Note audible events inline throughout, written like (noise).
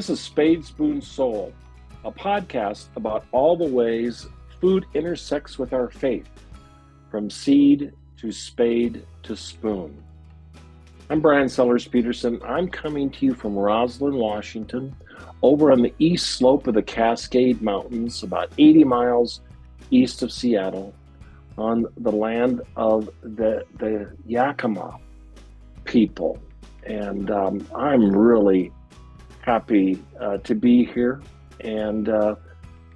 This is Spade Spoon Soul, a podcast about all the ways food intersects with our faith, from seed to spade to spoon. I'm Brian Sellers Petersen. I'm coming to you from Roslyn, Washington, over on the east slope of the Cascade Mountains, about 80 miles east of Seattle, on the land of the, the Yakima people. And um, I'm really happy uh, to be here. And uh,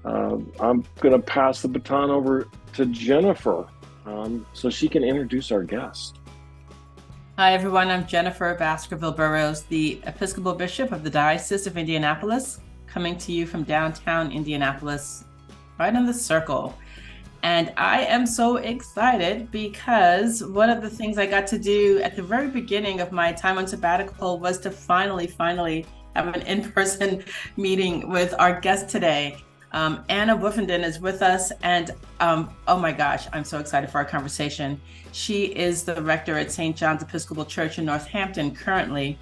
uh, I'm going to pass the baton over to Jennifer um, so she can introduce our guest. Hi, everyone. I'm Jennifer Baskerville Burrows, the Episcopal Bishop of the Diocese of Indianapolis, coming to you from downtown Indianapolis, right in the circle. And I am so excited because one of the things I got to do at the very beginning of my time on sabbatical was to finally, finally have an in person meeting with our guest today. Um, Anna Woofenden is with us, and um, oh my gosh, I'm so excited for our conversation. She is the rector at St. John's Episcopal Church in Northampton currently,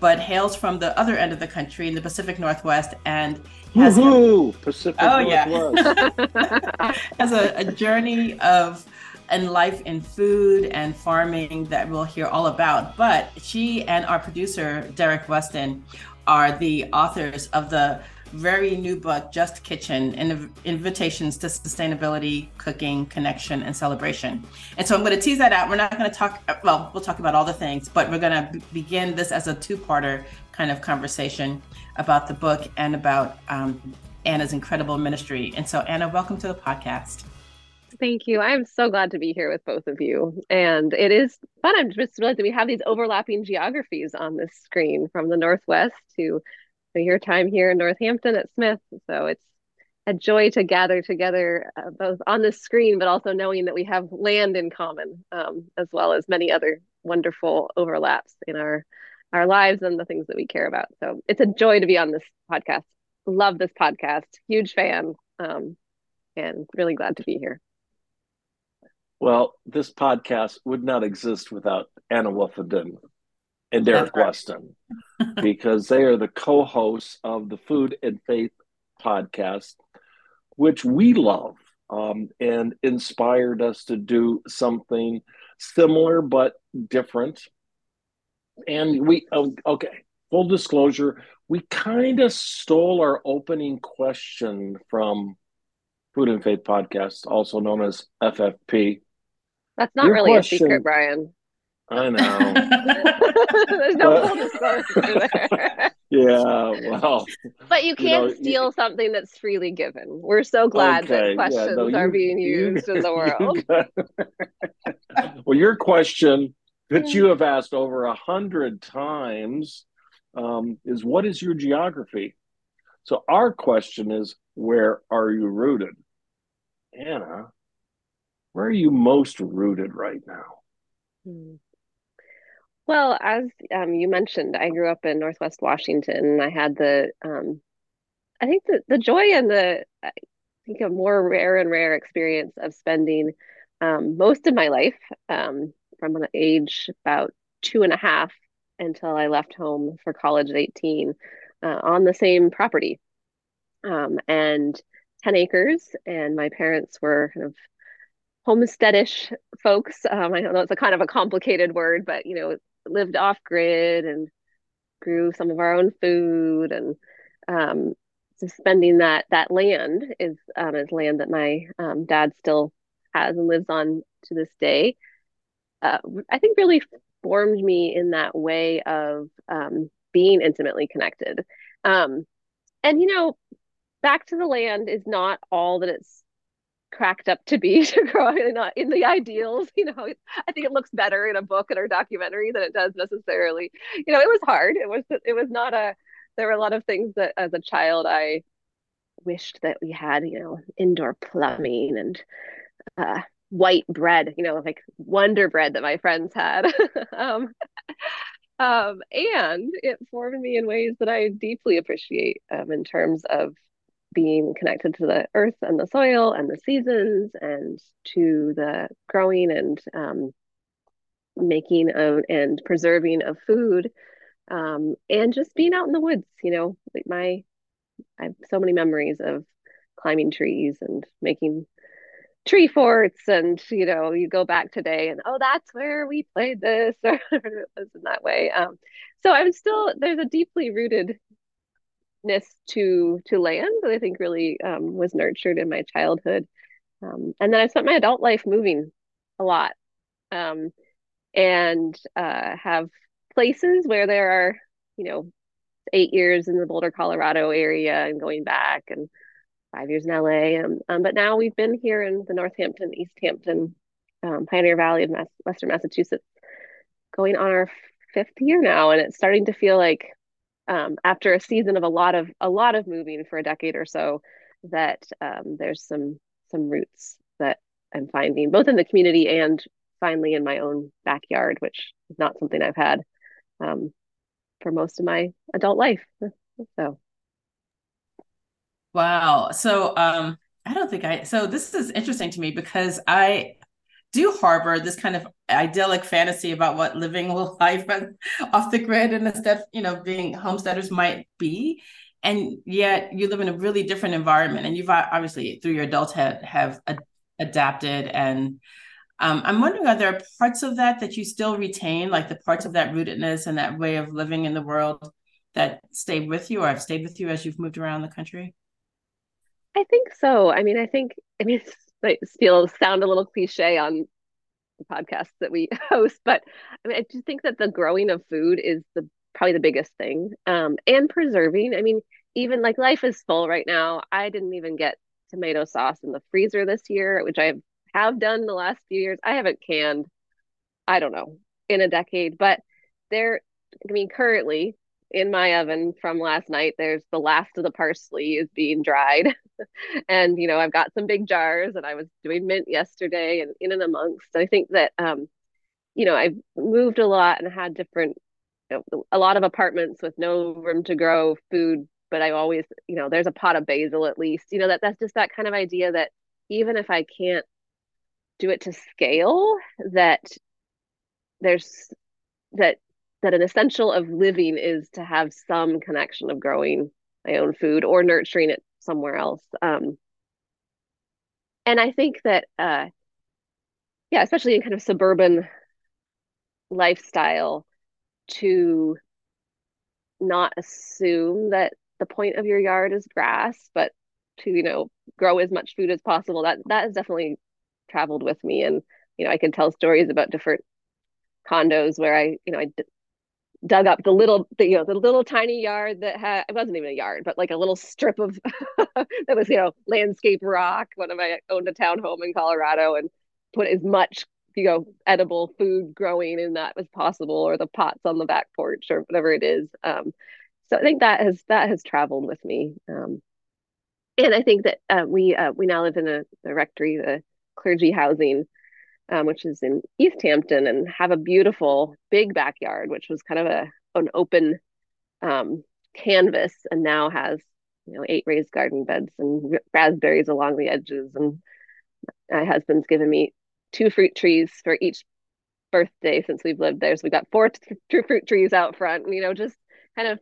but hails from the other end of the country in the Pacific Northwest and has Woo-hoo! Pacific oh, Northwest. Yeah. (laughs) has a, a journey of and life in food and farming that we'll hear all about. But she and our producer, Derrick Weston, are the authors of the very new book, Just Kitchen, Invitations to Sustainability, Cooking, Connection, and Celebration. And so I'm going to tease that out. We're not going to talk, well, we'll talk about all the things, but we're going to begin this as a two parter kind of conversation about the book and about um, Anna's incredible ministry. And so, Anna, welcome to the podcast. Thank you. I'm so glad to be here with both of you. And it is fun. I'm just realized that we have these overlapping geographies on this screen from the Northwest to your time here in Northampton at Smith. So it's a joy to gather together uh, both on the screen, but also knowing that we have land in common, um, as well as many other wonderful overlaps in our our lives and the things that we care about. So it's a joy to be on this podcast. Love this podcast. Huge fan, um, and really glad to be here. Well, this podcast would not exist without Anna Woofenden and Derrick right. Weston because they are the co-hosts of the Food and Faith podcast, which we love um, and inspired us to do something similar but different. And we oh, okay, full disclosure, we kind of stole our opening question from Food and Faith podcast, also known as FFP that's not Your really question, a secret, Brian. I (laughs) know. There's no full disclosure there. (laughs) yeah, well. But you can't you know, steal you, something that's freely given. We're so glad okay, that questions yeah, no, you, are being used in the (laughs) world. well, your question that you have asked over a hundred times um, is what is your geography? So our question is, where are you rooted? Anna, where are you most rooted right now? Hmm. Well, as um, you mentioned, I grew up in Northwest Washington. And I had the, um, I think the the joy and the, I think a more rare and rare experience of spending um, most of my life um, from an age about two and a half until I left home for college at 18 uh, on the same property. Um, and 10 acres. And my parents were kind of homesteadish folks. Um, I don't know it's a kind of a complicated word, but you know, lived off grid and grew some of our own food, and um, so spending that that land is um, is land that my um, dad still has and lives on to this day. Uh, I think really formed me in that way of um, being intimately connected. Um, and you know, back to the land is not all that it's cracked up to be (laughs) to grow in, in the ideals you know? I think it looks better in a book and or documentary than it does necessarily. You know it was hard. It was it was not a there were a lot of things that as a child i wished that we had you know indoor plumbing and uh, white bread you know like wonder bread that my friends had. (laughs) Um, um, and it formed me in ways that i deeply appreciate um, in terms of being connected to the earth and the soil and the seasons and to the growing and um, making of, and preserving of food um, and just being out in the woods. You know, my I have so many memories of climbing trees and making tree forts and you know you go back today and oh that's where we played this (laughs) or it was in that way um, so i'm still there's a deeply rootedness to to land that i think really um, was nurtured in my childhood um, and then i spent my adult life moving a lot um, and uh, have places where there are you know eight years in the boulder colorado area and going back and five years in LA. Um, um, but now we've been here in the Northampton, Easthampton, um, Pioneer Valley of Mass- Western Massachusetts, going on our fifth year now, and it's starting to feel like um, after a season of a lot of a lot of moving for a decade or so, that um, there's some some roots that I'm finding both in the community and finally in my own backyard, which is not something I've had um, for most of my adult life. (laughs) So Wow. So um I don't think I so this is interesting to me because I do harbor this kind of idyllic fantasy about what living (laughs) life off the grid and the steps, you know, being homesteaders might be. And yet you live in a really different environment and you've obviously through your adulthood have ad- adapted and um, I'm wondering, are there parts of that that you still retain, like the parts of that rootedness and that way of living in the world that stay with you or have stayed with you as you've moved around the country? I think so. I mean, I think I mean (laughs) it's like feel sound a little cliche on the podcasts that we (laughs) host, but I mean, I do think that the growing of food is the probably the biggest thing. Um, and preserving. I mean, even like life is full right now. I didn't even get tomato sauce in the freezer this year, which I have done the last few years. I haven't canned, I don't know, in a decade, but there, I mean, currently in my oven from last night, there's the last of the parsley is being dried. (laughs) (laughs) and you know i've got some big jars and i was doing mint yesterday and in and amongst. I think that um you know i've moved a lot and had different you know, a lot of apartments with no room to grow food but i always you know there's a pot of basil at least. You know that that's just that kind of idea that even if i can't do it to scale that there's that that an essential of living is to have some connection of growing my own food or nurturing it somewhere else. Um, and I think that, uh, yeah, especially in kind of suburban lifestyle, to not assume that the point of your yard is grass, but to you know grow as much food as possible. That that has definitely traveled with me, and you know I can tell stories about different condos where I you know I dug up the little the, you know the little tiny yard that had it wasn't even a yard but like a little strip of (laughs) that was you know landscape rock. When I owned a townhome in Colorado and put as much you know edible food growing in that as possible or the pots on the back porch or whatever it is. Um, so I think that has that has traveled with me. Um, and I think that uh, we uh, we now live in a the rectory the clergy housing um, which is in Easthampton, and have a beautiful big backyard, which was kind of a an open um, canvas, and now has you know eight raised garden beds and raspberries along the edges. And my husband's given me two fruit trees for each birthday since we've lived there. So we got four true fruit trees out front. You know, just kind of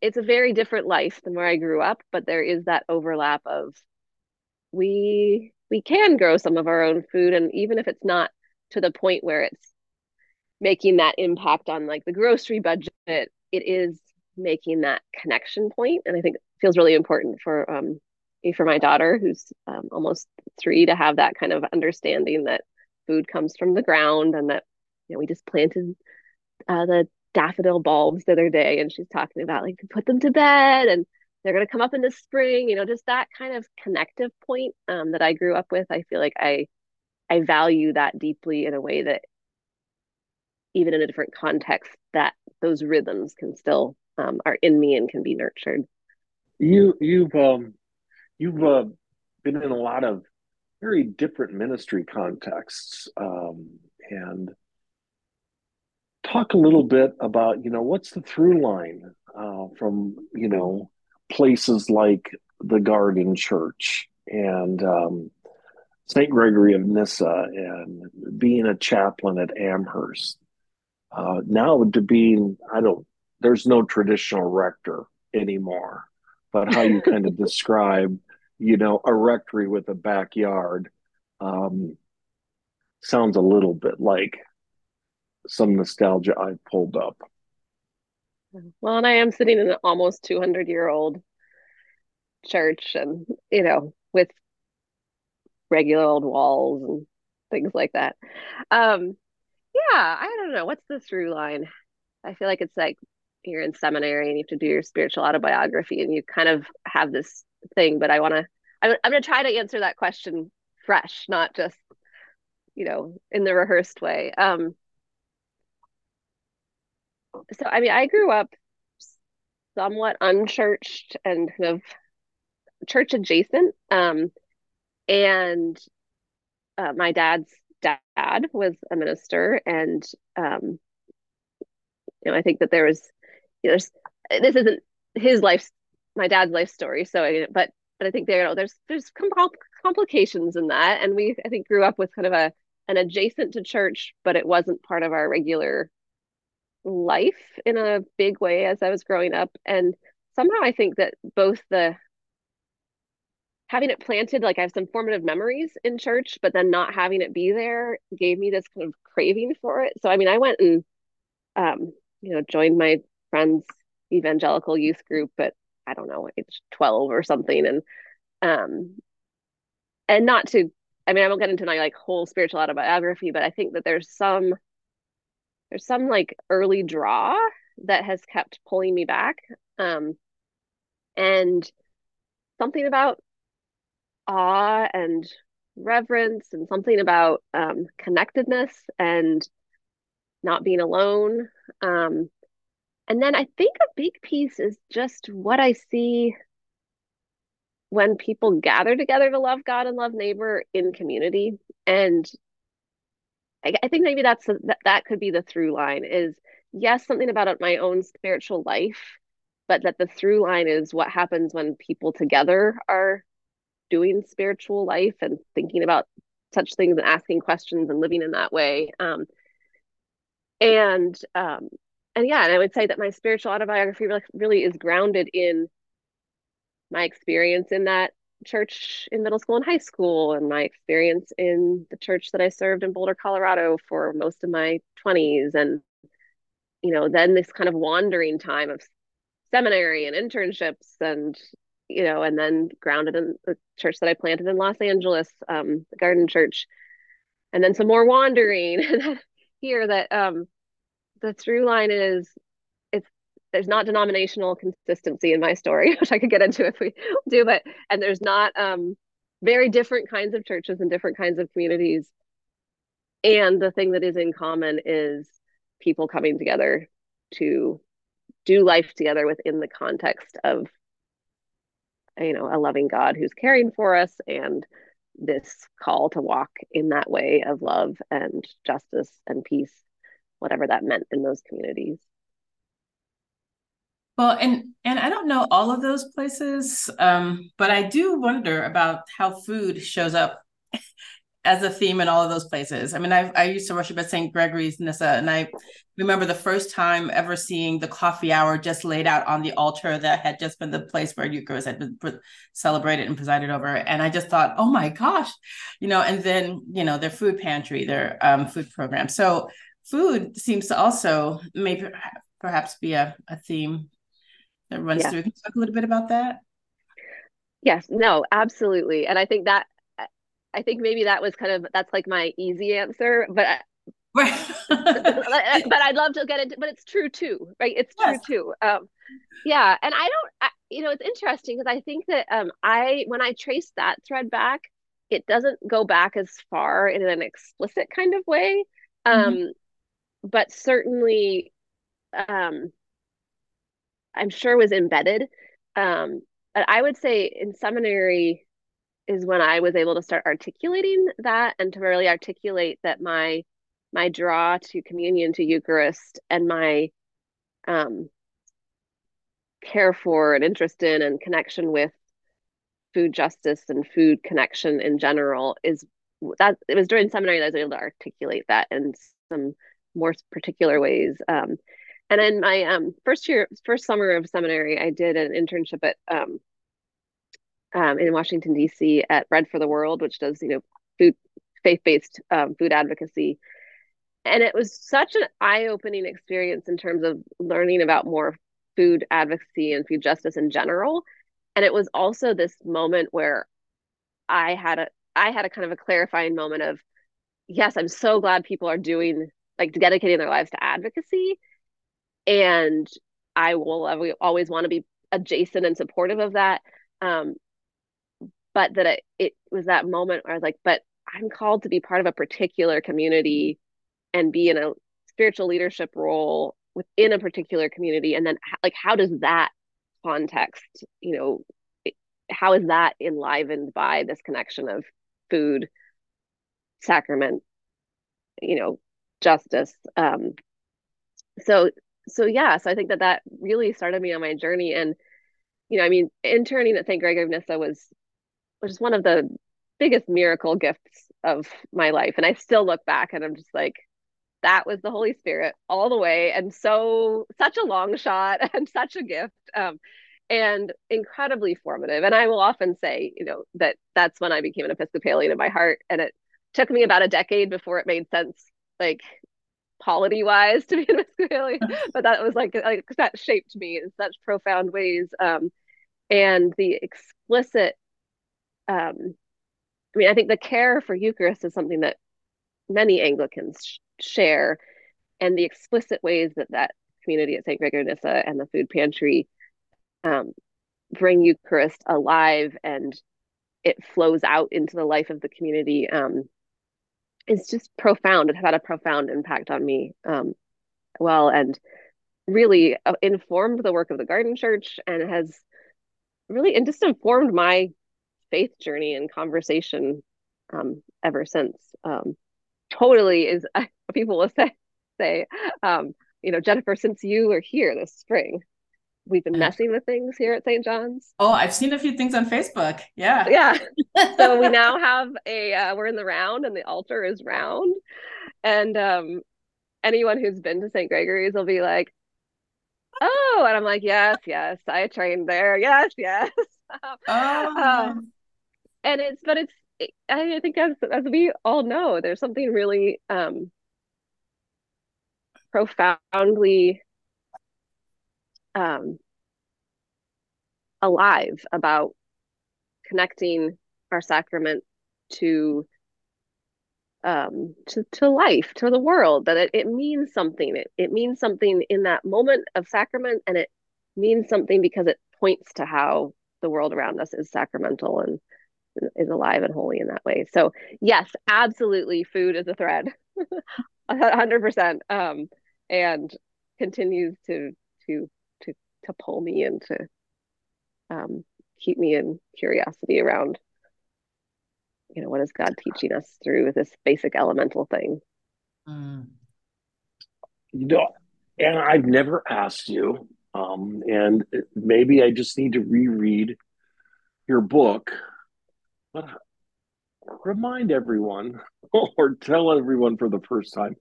it's a very different life than where I grew up, but there is that overlap of we we can grow some of our own food and even if it's not to the point where it's making that impact on like the grocery budget it is making that connection point and i think it feels really important for um for my daughter who's um, almost three to have that kind of understanding that food comes from the ground and that you know we just planted uh, the daffodil bulbs the other day and she's talking about like put them to bed and they're going to come up in the spring you know just that kind of connective point um, that i grew up with i feel like i i value that deeply in a way that even in a different context that those rhythms can still um, are in me and can be nurtured. You you've um you've uh, been in a lot of very different ministry contexts um, and talk a little bit about you know what's the through line uh, from you know places like the Garden Church and um, St. Gregory of Nyssa and being a chaplain at Amherst. uh, now to being, I don't, there's no traditional rector anymore, but how you kind of (laughs) describe, you know, a rectory with a backyard um, sounds a little bit like some nostalgia I pulled up. Well, and I am sitting in an almost 200 year old church and, you know, with regular old walls and things like that. Um, yeah, I don't know. What's the through line? I feel like it's like you're in seminary and you have to do your spiritual autobiography and you kind of have this thing, but I want to, I'm, I'm going to try to answer that question fresh, not just, you know, in the rehearsed way. Um, so, I mean, I grew up somewhat unchurched and kind of church adjacent. Um, and uh, my dad's dad was a minister, and um, you know, I think that there was, you know, this isn't his life, my dad's life story. So, I, but but I think there, you know, there's there's complications in that, and we I think grew up with kind of a an adjacent to church, but it wasn't part of our regular life in a big way as I was growing up, and somehow I think that both the having it planted, like I have some formative memories in church, but then not having it be there gave me this kind of craving for it. So, I mean, I went and, um, you know, joined my friend's evangelical youth group at, I don't know, age 12 or something. And, um, and not to, I mean, I won't get into my like whole spiritual autobiography, but I think that there's some, there's some like early draw that has kept pulling me back. Um, and something about awe and reverence and something about um, connectedness and not being alone. Um, and then I think a big piece is just what I see when people gather together to love God and love neighbor in community. And I, I think maybe that's a, that, that could be the through line is yes, something about my own spiritual life, but that the through line is what happens when people together are doing spiritual life and thinking about such things and asking questions and living in that way. Um, and um, and yeah, and I would say that my spiritual autobiography really, really is grounded in my experience in that church in middle school and high school, and my experience in the church that I served in Boulder, Colorado for most of my 20s, and you know, then this kind of wandering time of seminary and internships and you know, and then grounded in the church that I planted in Los Angeles, um, the Garden Church, and then some more wandering (laughs) here. That um, the through line is there's not denominational consistency in my story, (laughs) which I could get into if we do, but and there's not um, very different kinds of churches and different kinds of communities. And the thing that is in common is people coming together to do life together within the context of you know a loving god who's caring for us and this call to walk in that way of love and justice and peace whatever that meant in those communities well and and i don't know all of those places um, but i do wonder about how food shows up as a theme in all of those places. I mean, I I used to worship at St. Gregory's Nyssa, and I remember the first time ever seeing the coffee hour just laid out on the altar that had just been the place where Eucharist had been celebrated and presided over. And I just thought, oh my gosh, you know. And then you know their food pantry, their um, food program. So food seems to also maybe perhaps be a, a theme that runs yeah. through. Can you talk a little bit about that? Yes, no, absolutely. And I think that I think maybe that was kind of that's like my easy answer, but (laughs) but I'd love to get into but it's true too, right? It's true yes. too. Um, yeah, and I don't I, you know, it's interesting because I think that um I when I trace that thread back, it doesn't go back as far in an explicit kind of way. Um mm-hmm. but certainly um I'm sure was embedded. Um but I would say in seminary is when I was able to start articulating that and to really articulate that my my draw to communion to Eucharist and my um, care for and interest in and connection with food justice and food connection in general is that it was during seminary that I was able to articulate that in some more particular ways. Um, and in my um, first year, first summer of seminary, I did an internship at um, um, in Washington D.C. at Bread for the World, which does you know food faith based um, food advocacy, and it was such an eye opening experience in terms of learning about more food advocacy and food justice in general. And it was also this moment where I had a I had a kind of a clarifying moment of yes, I'm so glad people are doing like dedicating their lives to advocacy. And I will always want to be adjacent and supportive of that. Um, but that it, it was that moment where I was like, but I'm called to be part of a particular community and be in a spiritual leadership role within a particular community. And then, like, how does that context, you know, how is that enlivened by this connection of food, sacrament, you know, justice? Um, so, so yeah, so I think that that really started me on my journey. And, you know, I mean, interning at St. Gregory of Nyssa was, was just one of the biggest miracle gifts of my life. And I still look back and I'm just like, that was the Holy Spirit all the way. And so, such a long shot (laughs) and such a gift. Um, and incredibly formative. And I will often say, you know, that that's when I became an Episcopalian in my heart. And it took me about a decade before it made sense, like polity wise, to be an Episcopalian. (laughs) but that was like, like that shaped me in such profound ways. Um, and the explicit, um, I mean, I think the care for Eucharist is something that many Anglicans sh- share, and the explicit ways that that community at St. Gregory Nyssa and the food pantry um, bring Eucharist alive and it flows out into the life of the community um, is just profound. It had a profound impact on me. Um, well, and really uh, informed the work of the Garden Church and has really and just informed my faith journey and conversation um, ever since. Um, totally is (laughs) people will say say um, you know Jennifer, since you are here this spring, we've been messing with things here at St. John's. Oh, I've seen a few things on Facebook. Yeah. Yeah. (laughs) so we now have a uh, we're in the round and the altar is round. And um anyone who's been to St. Gregory's will be like, "Oh," and I'm like, "Yes, yes, I trained there. Yes, yes." (laughs) oh. Uh, and it's but it's I think as as we all know, there's something really um profoundly um, alive about connecting our sacrament to um to, to life to the world that it, it means something. It, it means something in that moment of sacrament and it means something because it points to how the world around us is sacramental and is alive and holy in that way. So yes absolutely food is a thread. (laughs) 100% um and continues to to to pull me and to um, keep me in curiosity around you know what is god teaching us through this basic elemental thing mm. you know and i've never asked you um, and maybe i just need to reread your book but remind everyone (laughs) or tell everyone for the first time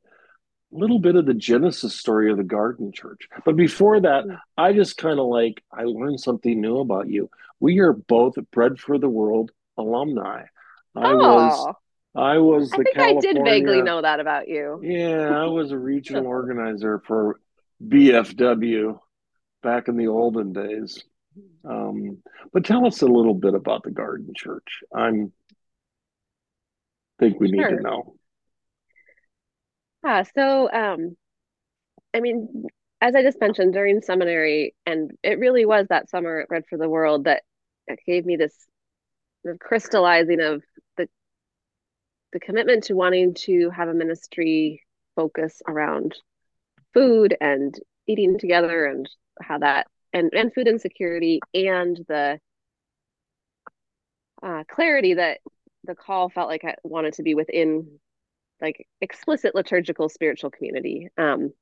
little bit of the genesis story of the garden church. But before that mm. i just kind of like i learned something new about you. We are both bread for the world alumni. I oh, was i was i think California, i did vaguely know that about you. Yeah i was a regional (laughs) organizer for bfw back in the olden days. Um, but tell us a little bit about the garden church. I'm think we sure. need to know yeah, so um, I mean, as I just mentioned during seminary, and it really was that summer at Bread for the World that, gave me this sort of crystallizing of the the commitment to wanting to have a ministry focus around food and eating together and how that and and food insecurity and the uh, clarity that the call felt like I wanted to be within like explicit liturgical spiritual community. Um,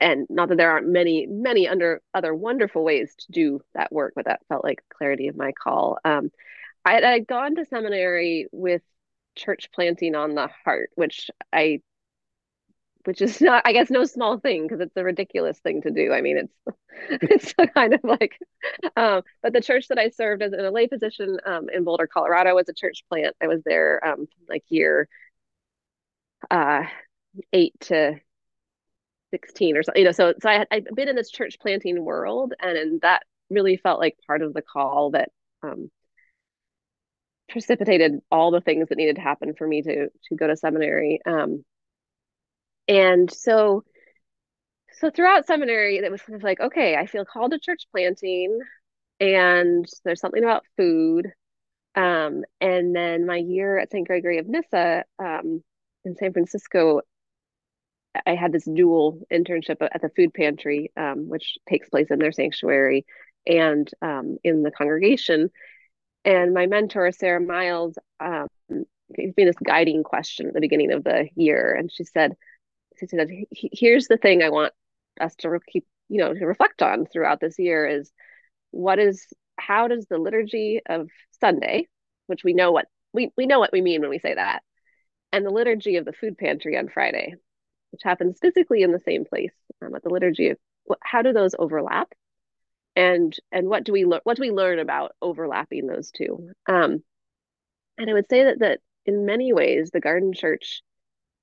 and not that there aren't many, many under other wonderful ways to do that work, but that felt like clarity of my call. Um, I had gone to seminary with church planting on the heart, which I which is not, I guess, no small thing because it's a ridiculous thing to do. I mean, it's (laughs) it's kind of like, um, but the church that I served as in a lay position um, in Boulder, Colorado, was a church plant. I was there um, like year uh, eight to 16 or something, you know, so, so I I've been in this church planting world and, and that really felt like part of the call that um, precipitated all the things that needed to happen for me to, to go to seminary. Um, and so, so throughout seminary, it was kind of like, okay, I feel called to church planting and there's something about food. Um, and then my year at St. Gregory of Nyssa um, in San Francisco, I had this dual internship at the food pantry, um, which takes place in their sanctuary and um, in the congregation. And my mentor, Sara Miles, um, gave me this guiding question at the beginning of the year. And she said, she said, here's the thing I want us to keep, you know, to reflect on throughout this year is what is, how does the liturgy of Sunday, which we know what, we, we know what we mean when we say that, and the liturgy of the food pantry on Friday, which happens physically in the same place, um, at the liturgy of, how do those overlap? And, and what do we learn, what do we learn about overlapping those two? Um, and I would say that, that in many ways, the garden church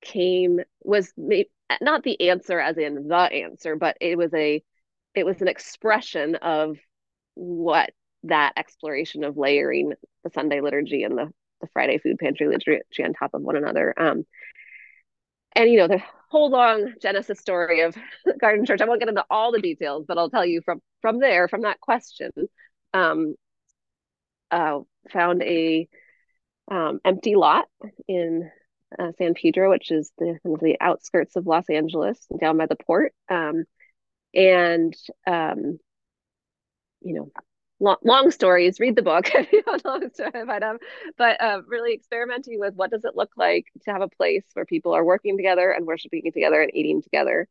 came was made, not the answer as in the answer but it was a it was an expression of what that exploration of layering the sunday liturgy and the, the friday food pantry liturgy on top of one another um and you know the whole long genesis story of (laughs) garden church i won't get into all the details but i'll tell you from from there from that question um uh found a um, empty lot in uh, San Pedro, which is the the outskirts of Los Angeles, down by the port. Um, and um, you know, long, long stories. Read the book (laughs) if you but but uh, really experimenting with what does it look like to have a place where people are working together and worshiping together and eating together.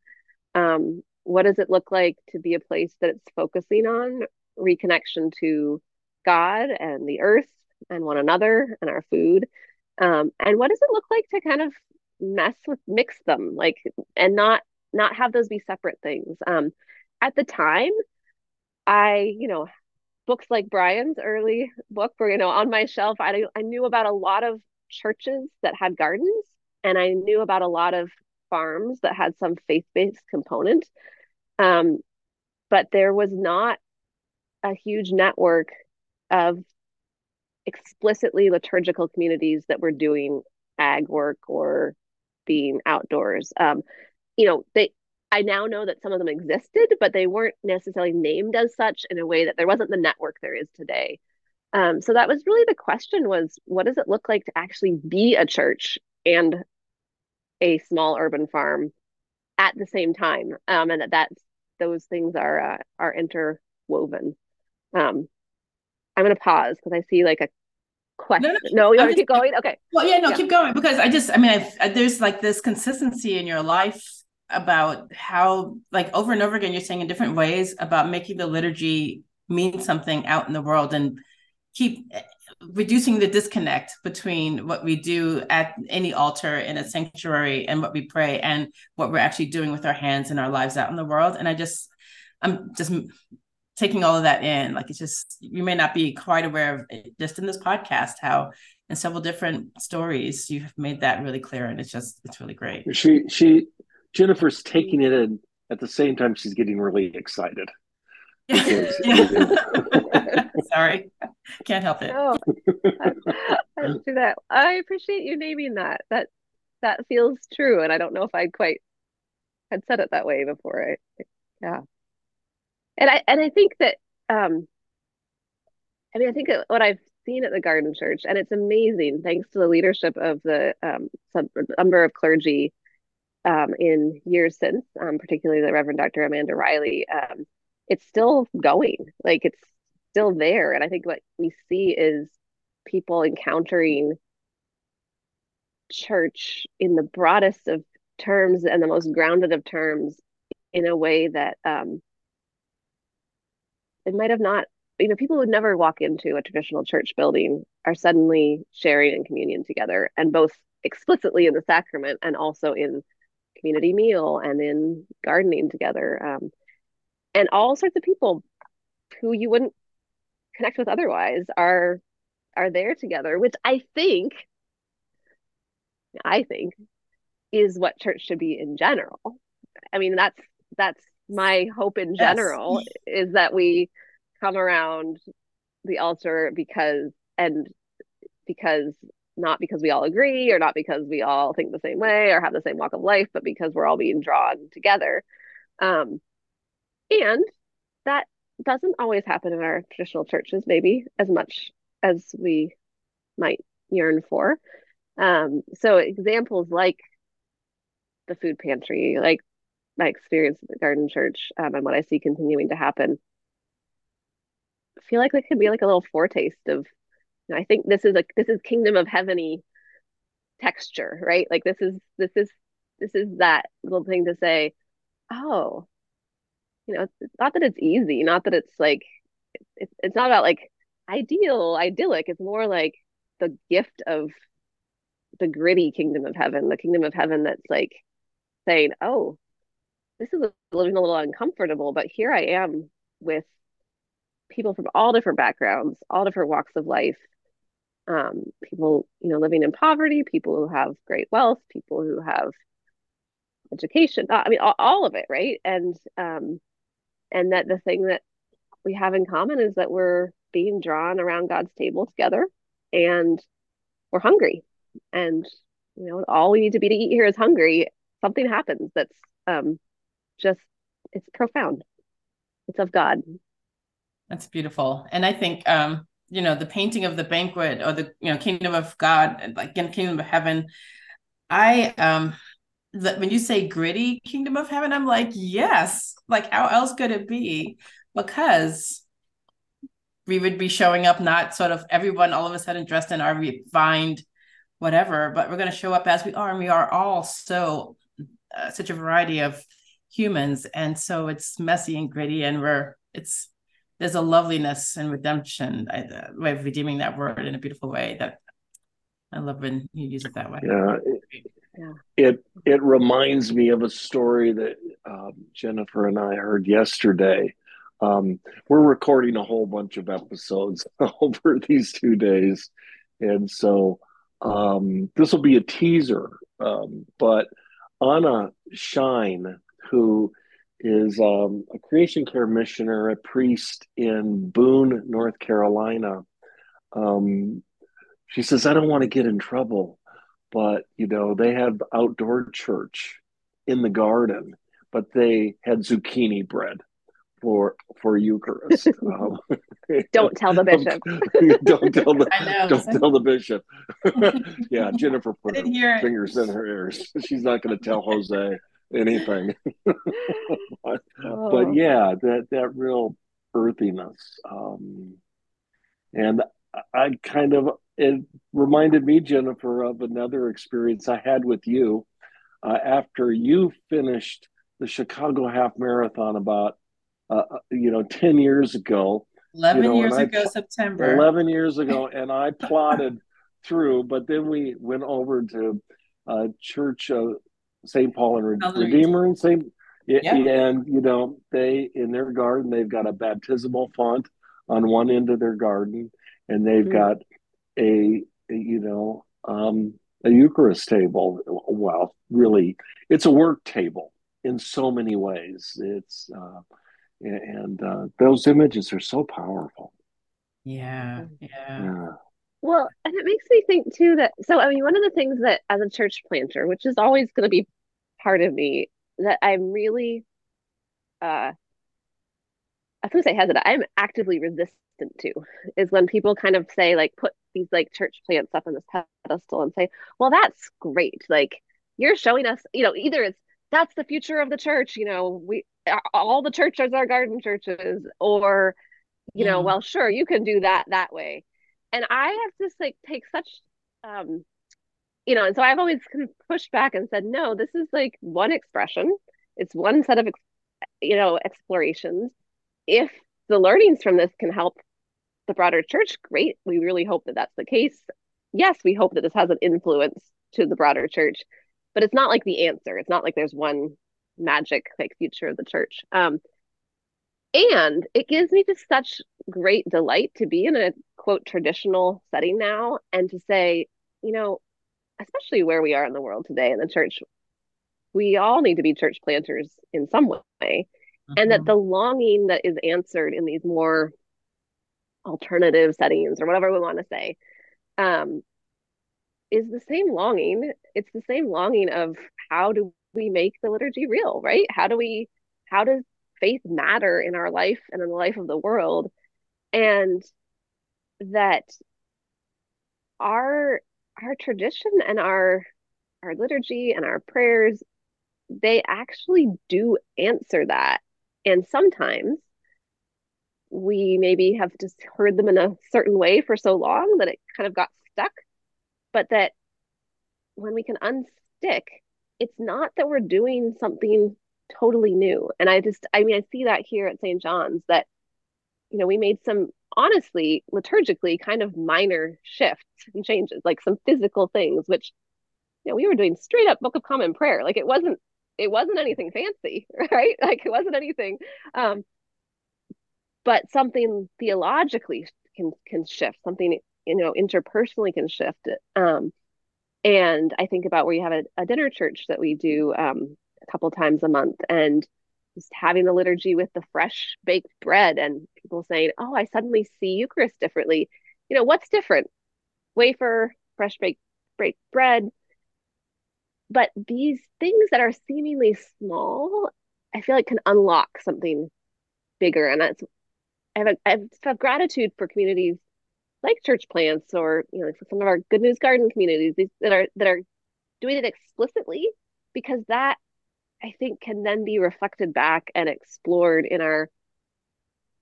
Um, what does it look like to be a place that it's focusing on reconnection to God and the earth and one another and our food um, and what does it look like to kind of mess with mix them like and not not have those be separate things um at the time i you know books like brian's early book were you know on my shelf i i knew about a lot of churches that had gardens and i knew about a lot of farms that had some faith-based component um but there was not a huge network of explicitly liturgical communities that were doing ag work or being outdoors. Um, you know, they I now know that some of them existed, but they weren't necessarily named as such in a way that there wasn't the network there is today. Um, so that was really the question was what does it look like to actually be a church and a small urban farm at the same time um, and that that's those things are uh, are interwoven um, I'm going to pause because I see like a question. No, no, no you want to keep going? Okay. Well, yeah, no, yeah. keep going because I just, I mean, I've, I, there's like this consistency in your life about how, like, over and over again, you're saying in different ways about making the liturgy mean something out in the world and keep reducing the disconnect between what we do at any altar in a sanctuary and what we pray and what we're actually doing with our hands and our lives out in the world. And I just, I'm just taking all of that in like it's just you may not be quite aware of it, just in this podcast how in several different stories you have made that really clear and it's just it's really great she she jennifer's taking it in at the same time she's getting really excited. (laughs) (laughs) Sorry. Can't help it. No, I, I do that. I appreciate you naming that. That that feels true and i don't know if i quite had said it that way before. I, yeah. And I and I think that um, I mean I think what I've seen at the Garden Church, and it's amazing thanks to the leadership of the um, some number of clergy um, in years since, um, particularly the Reverend Dr. Amanda Riley. Um, it's still going, like it's still there, and I think what we see is people encountering church in the broadest of terms and the most grounded of terms in a way that um, it might have not you know people would never walk into a traditional church building are suddenly sharing in communion together and both explicitly in the sacrament and also in community meal and in gardening together. Um, and all sorts of people who you wouldn't connect with otherwise are are there together, which I think I think is what church should be in general. I mean, that's that's my hope in general yes. is that we come around the altar because and because not because we all agree or not because we all think the same way or have the same walk of life, but because we're all being drawn together. Um, and that doesn't always happen in our traditional churches, maybe as much as we might yearn for. Um, so examples like the food pantry, like my experience at the Garden Church, um, and what I see continuing to happen, feel like it could be like a little foretaste of. I think this is like this is kingdom of heaveny texture, right? Like this is this is this is that little thing to say, oh, you know, it's not that it's easy, not that it's like it's it's not about like ideal, idyllic. It's more like the gift of the gritty kingdom of heaven, the kingdom of heaven that's like saying, "Oh, this is living a little uncomfortable, but here I am with people from all different backgrounds, all different walks of life. Um, people, you know, living in poverty, people who have great wealth, people who have education. I mean, all, all of it, right? And um, and that the thing that we have in common is that we're being drawn around God's table together, and we're hungry, and you know, all we need to be to eat here is hungry. Something happens that's um, just it's profound. It's of God. That's beautiful. And I think um, you know, the painting of the banquet or the you know, kingdom of God, like in kingdom of heaven. I um when you say gritty kingdom of heaven, I'm like, yes. Like, how else could it be? Because we would be showing up not sort of everyone all of a sudden dressed in our refined whatever, but we're going to show up as we are, and we are all so uh, such a variety of humans and so it's messy and gritty and we're it's there's a loveliness and redemption I, uh, way of redeeming that word in a beautiful way that i love when you use it that way. Yeah it, yeah. it it reminds me of a story that um, jennifer and i heard yesterday. Um, we're recording a whole bunch of episodes (laughs) over these two days. And so um, this will be a teaser um, but anna shine who is um, a creation care missioner, a priest in Boone, North Carolina. Um, she says, I don't want to get in trouble, but you know, they have outdoor church in the garden, but they had zucchini bread for for Eucharist. (laughs) Um, don't tell the (laughs) bishop. (laughs) don't tell the know, don't tell the bishop. yeah, Jennifer put her fingers in her ears. She's not going to tell Jose anything. (laughs) but, oh. but, yeah, that that real earthiness, um, and I kind of it reminded me, Jennifer, of another experience I had with you uh, after you finished the Chicago Half Marathon about uh, uh you know ten years ago. Eleven you know, years ago, I, September. Eleven years ago, (laughs) and I plotted through, but then we went over to uh, Church of St. Paul and Redeemer and St. Yeah. And you know, they in their garden they've got a baptismal font on one end of their garden, and they've mm-hmm. got a, a, you know um, a Eucharist table. Well, really, it's a work table in so many ways. It's uh, and uh, those images are so powerful. Yeah, yeah. yeah. Well, and it makes me think too that so I mean one of the things that as a church planter, which is always going to be part of me that I'm really uh I was gonna say hesitant. I'm actively resistant to is when people kind of say like put these like church plants up on this pedestal and say, well, that's great. Like you're showing us, you know, either it's that's the future of the church, you know, we all the churches are garden churches, or you know, well, sure, you can do that that way. And I have to like take such um you know, and so I've always kind of pushed back and said, no, this is like one expression. It's one set of, you know, explorations. If the learnings from this can help the broader church, great. We really hope that that's the case. Yes, we hope that this has an influence to the broader church. but it's not like the answer. It's not like there's one magic like future of the church. Um, and it gives me just such great delight to be in a quote traditional setting now and to say, you know, especially where we are in the world today in the church, we all need to be church planters in some way. Mm-hmm. And that mm-hmm. the longing that is answered in these more alternative settings or whatever we want to say um, is the same longing. It's the same longing of how do we make the liturgy real, right? How do we, how does faith matter in our life and in the life of the world? And that our our tradition and our our liturgy and our prayers they actually do answer that. And sometimes we maybe have just heard them in a certain way for so long that it kind of got stuck but that when we can unstick it's not that we're doing something totally new. And i just i mean i see that here at st john's that you know we made some honestly liturgically kind of minor shifts and changes like some physical things which you know we were doing straight up book of common prayer. Like it wasn't it wasn't anything fancy (laughs) right? Like it wasn't anything um but something theologically can can shift something you know interpersonally can shift um and i think about where you have a, a dinner church that we do um a couple times a month and just having the liturgy with the fresh baked bread and people saying, "Oh, I suddenly see Eucharist differently." You know, what's different? Wafer, fresh baked baked bread. But these things that are seemingly small, I feel like can unlock something bigger. And that's I have a, I have gratitude for communities like church plants or you know some of our good news garden communities that are that are doing it explicitly because that I think can then be reflected back and explored in our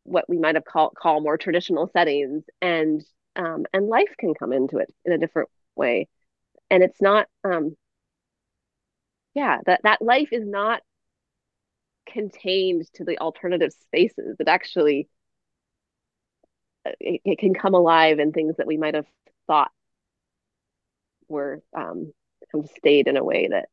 what we might have call call more traditional settings and um, and life can come into it in a different way. And it's not um yeah that that life is not contained to the alternative spaces it actually uh, it, it can come alive in things that we might have thought were um kind of stayed in a way that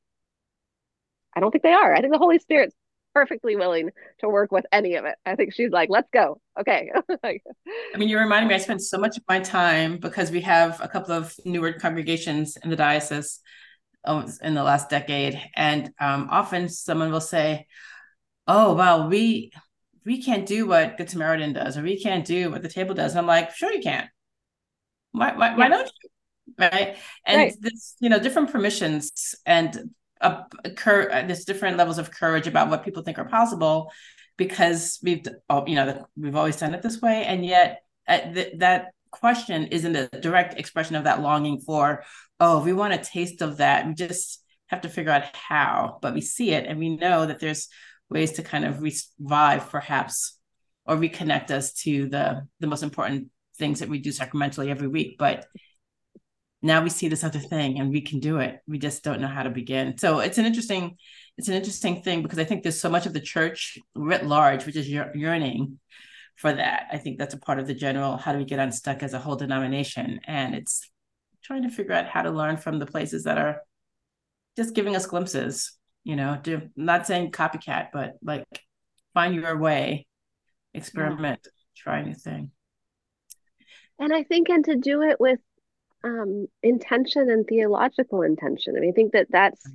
I don't think they are. I think the Holy Spirit's perfectly willing to work with any of it. I think she's like, let's go. Okay. (laughs) I mean, you're reminding me, I spent so much of my time because we have a couple of newer congregations in the diocese um, in the last decade. And um, often someone will say, oh, well, we we can't do what Good Samaritan does, or we can't do what the table does. And I'm like, sure you can. Why, why, yeah. why don't you? Right. And right. this, you know, different permissions and a, a cur- uh, there's different levels of courage about what people think are possible because we've oh, you know we've always done it this way. And yet uh, th- that question isn't a direct expression of that longing for oh we want a taste of that. We just have to figure out how but we see it and we know that there's ways to kind of revive perhaps or reconnect us to the the most important things that we do sacramentally every week. But now we see this other thing and we can do it. We just don't know how to begin. So it's an interesting it's an interesting thing because i think there's so much of the church writ large which is yearning for that. I think that's a part of the general how do we get unstuck as a whole denomination? And it's trying to figure out how to learn from the places that are just giving us glimpses you know do not saying copycat but like find your way experiment yeah. try a new thing. And i think and to do it with um, intention and theological intention. I mean, I think that that's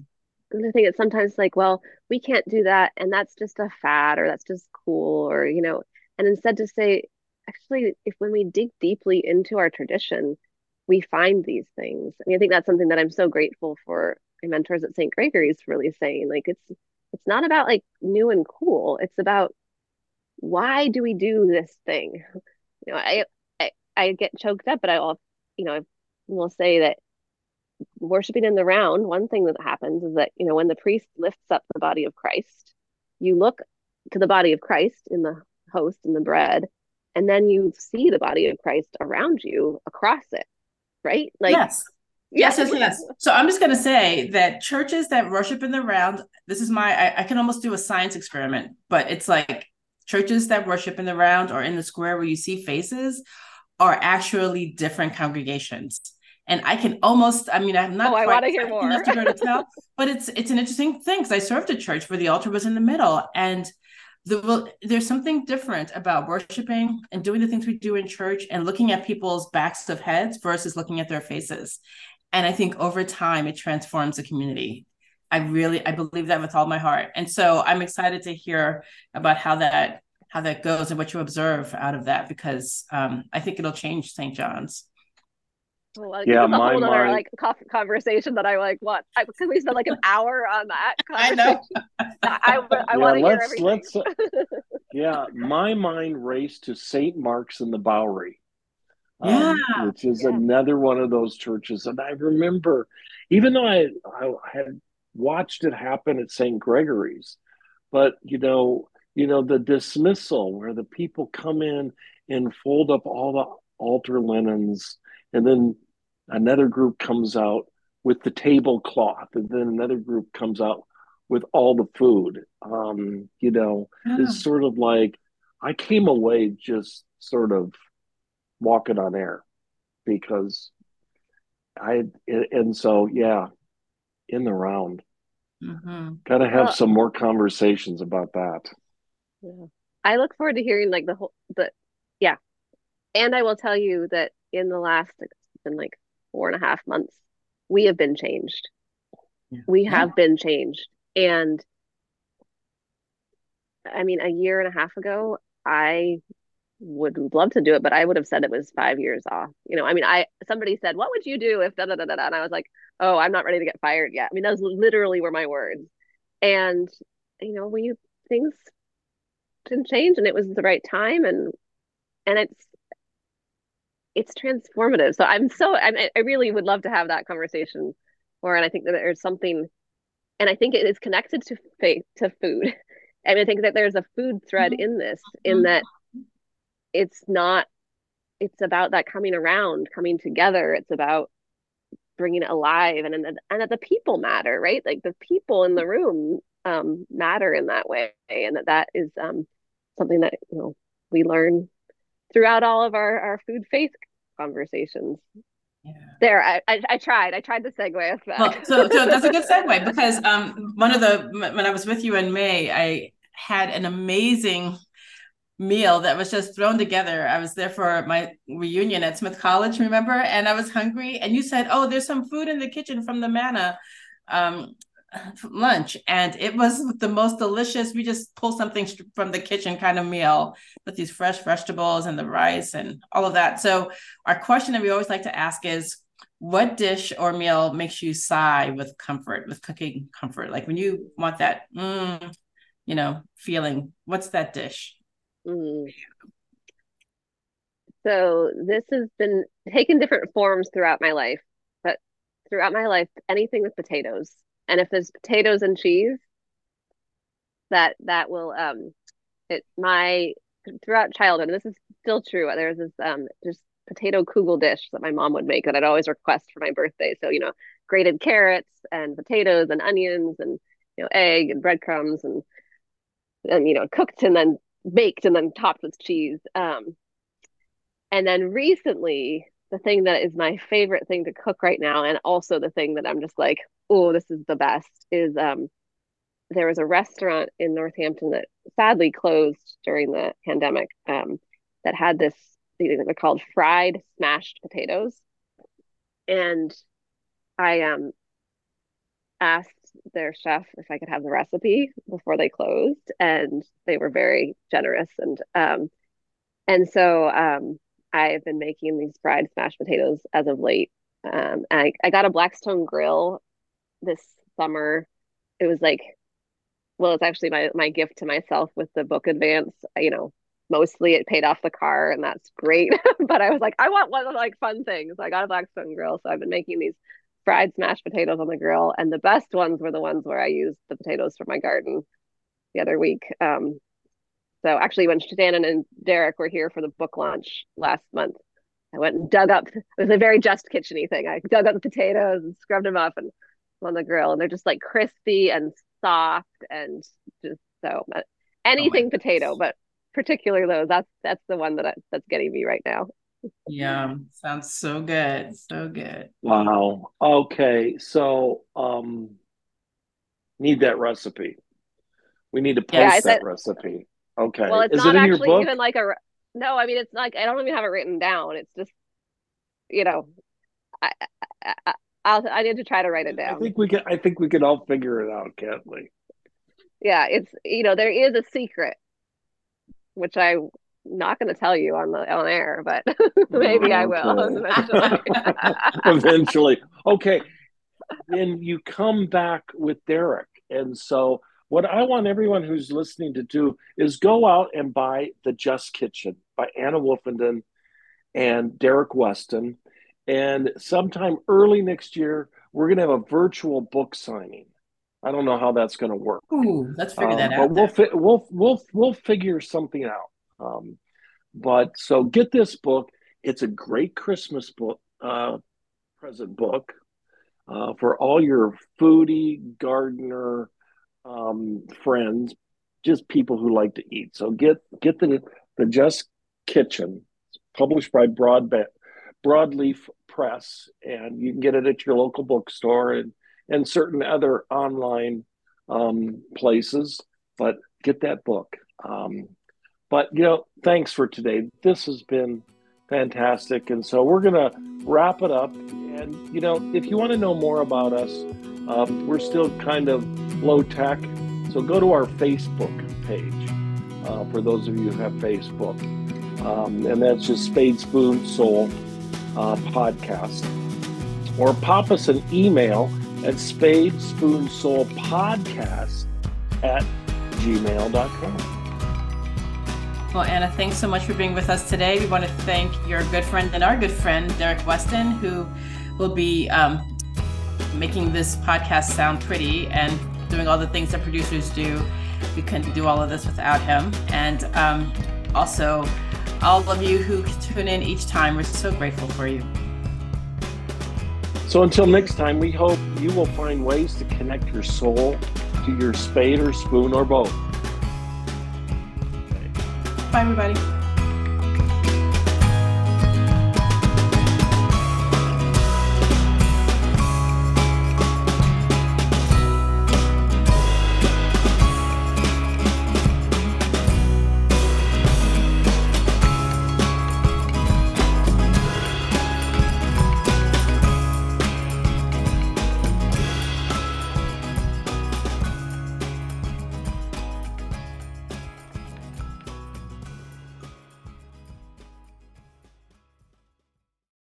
the thing. It's sometimes like, well, we can't do that, and that's just a fad, or that's just cool, or you know. And instead, to say, actually, if when we dig deeply into our tradition, we find these things. I mean, I think that's something that I'm so grateful for my mentors at St. Gregory's really saying. Like, it's it's not about like new and cool. It's about why do we do this thing? (laughs) You know, I I, I get choked up, but I all you know will say that worshiping in the round, one thing that happens is that, you know, when the priest lifts up the body of Christ, you look to the body of Christ in the host and the bread, and then you see the body of Christ around you across it, right? Like, yes. Yes, yes, yes. So I'm just going to say that churches that worship in the round, this is my, I, I, can almost do a science experiment, but it's like churches that worship in the round or in the square where you see faces are actually different congregations and I can almost, I mean, I'm not oh, I want to hear more. enough to to (laughs) tell, but it's it's an interesting thing because I served a church where the altar was in the middle, and the, well, there's something different about worshiping and doing the things we do in church and looking at people's backs of heads versus looking at their faces. And I think over time it transforms the community. I really I believe that with all my heart. And so I'm excited to hear about how that how that goes and what you observe out of that because um, I think it'll change St. John's. Well, yeah, my, a whole other like conversation that I like. What? Because we spent like an hour on that. (laughs) I know. I, I, I yeah, want to hear everything. Let's, uh, yeah, my mind raced to St. Mark's in the Bowery. Um, yeah, which is yeah. another one of those churches. And I remember, even though I, I had watched it happen at St. Gregory's, but you know, you know, the dismissal where the people come in and fold up all the altar linens and then another group comes out with the tablecloth and then another group comes out with all the food. Um you know yeah. it's sort of like i came away just sort of walking on air because i and so yeah in the round. Mm-hmm. gotta have well, some more conversations about that. Yeah. I look forward to hearing like the whole the yeah. And i will tell you that in the last it's been like four and a half months, we have been changed. Yeah. We have yeah. been changed. And I mean, a year and a half ago, I would love to do it, but I would have said it was five years off. You know, I mean, I somebody said, "What would you do if da da da da?" And I was like, "Oh, I'm not ready to get fired yet." I mean, those literally were my words. And you know, we things didn't change, and it was the right time, and and it's it's transformative. So I'm so I'm, I really would love to have that conversation more. And I think that there's something, and I think it is connected to faith to food. (laughs) And I think that there's a food thread mm-hmm. in this, in that it's not. It's about that coming around, coming together. It's about bringing it alive, and and and that the people matter, right? Like the people in the room um, matter in that way, and that that is um, something that you know we learn throughout all of our, our food faith conversations. Yeah. There, I, I, I tried. I tried the segue. Well, so, so that's a good (laughs) segue because um, one of the when I was with you in May, I had an amazing meal that was just thrown together. I was there for my reunion at Smith College, remember? And I was hungry, and you said, "Oh, there's some food in the kitchen from the manna." Um, (laughs) lunch and it was the most delicious. We just pulled something from the kitchen kind of meal with these fresh vegetables and the rice and all of that. So our question that we always like to ask is what dish or meal makes you sigh with comfort with cooking comfort? Like when you want that mm, you know feeling what's that dish? Mm. so this has been taken different forms throughout my life but throughout my life anything with potatoes and if there's potatoes and cheese that that will um it my throughout childhood and this is still true there's this um just potato kugel dish that my mom would make that I'd always request for my birthday. So you know grated carrots and potatoes and onions and you know egg and breadcrumbs and and you know cooked and then baked and then topped with cheese. Um and then recently the thing that is my favorite thing to cook right now and also the thing that I'm just like oh, this is the best is um, there was a restaurant in Northampton that sadly closed during the pandemic um, that had this, they're called fried smashed potatoes. And I um, asked their chef if I could have the recipe before they closed, and they were very generous. And um, and so um, I've been making these fried smashed potatoes as of late. Um, I, I got a Blackstone grill this summer. It was like, well, it's actually my my gift to myself with the book advance. You know, mostly it paid off the car, and that's great. (laughs) but I was like, I want one of like fun things. I got a Blackstone grill, so I've been making these fried smashed potatoes on the grill, and the best ones were the ones where I used the potatoes from my garden the other week. Um, so actually, when Shannon and Derrick were here for the book launch last month, I went and dug up. It was a very just kitcheny thing. I dug up the potatoes and scrubbed them up and on the grill and they're just like crispy and soft and just so anything oh potato but particularly those that's that's the one that I, that's getting me right now Yeah, sounds so good. So good. Wow. Okay. So um need that recipe. We need to post yeah, that recipe. Okay. Well, it's Is not it actually even like a no, I mean it's like I don't even have it written down. It's just you know, I, I, I'll I need to try to write it down. I think we can. I think we can all figure it out, can't we? Yeah, it's you know there is a secret, which I'm not going to tell you on the on air, but (laughs) maybe I will (laughs) eventually. (laughs) eventually, okay. Then you come back with Derrick, and so what I want everyone who's listening to do is go out and buy the Just Kitchen by Anna Woofenden and Derrick Weston and sometime early next year, we're going to have a virtual book signing. I don't know how that's going to work. Ooh, let's figure um, that out. But we'll, fi- we'll we'll we'll figure something out. Um, but so get this book. It's a great Christmas book, uh, present book uh, for all your foodie gardener um, friends, just people who like to eat. So get get the the Just Kitchen, published by Broadband broadleaf press and you can get it at your local bookstore and and certain other online um, places but get that book. Um, but you know thanks for today. This has been fantastic. And so we're gonna wrap it up. And you know if you want to know more about us um, we're still kind of low tech so go to our facebook page uh, for those of you who have facebook um, and that's just spade spoon soul uh, podcast or pop us an email at spade spoon soul podcast at gmail.com. Well, Anna, thanks so much for being with us today. We want to thank your good friend and our good friend, Derrick Weston, who will be um, making this podcast sound pretty and doing all the things that producers do. We couldn't do all of this without him. And um, also, all of you who tune in each time. We're so grateful for you. So until next time, we hope you will find ways to connect your soul to your spade or spoon or both. Bye, everybody.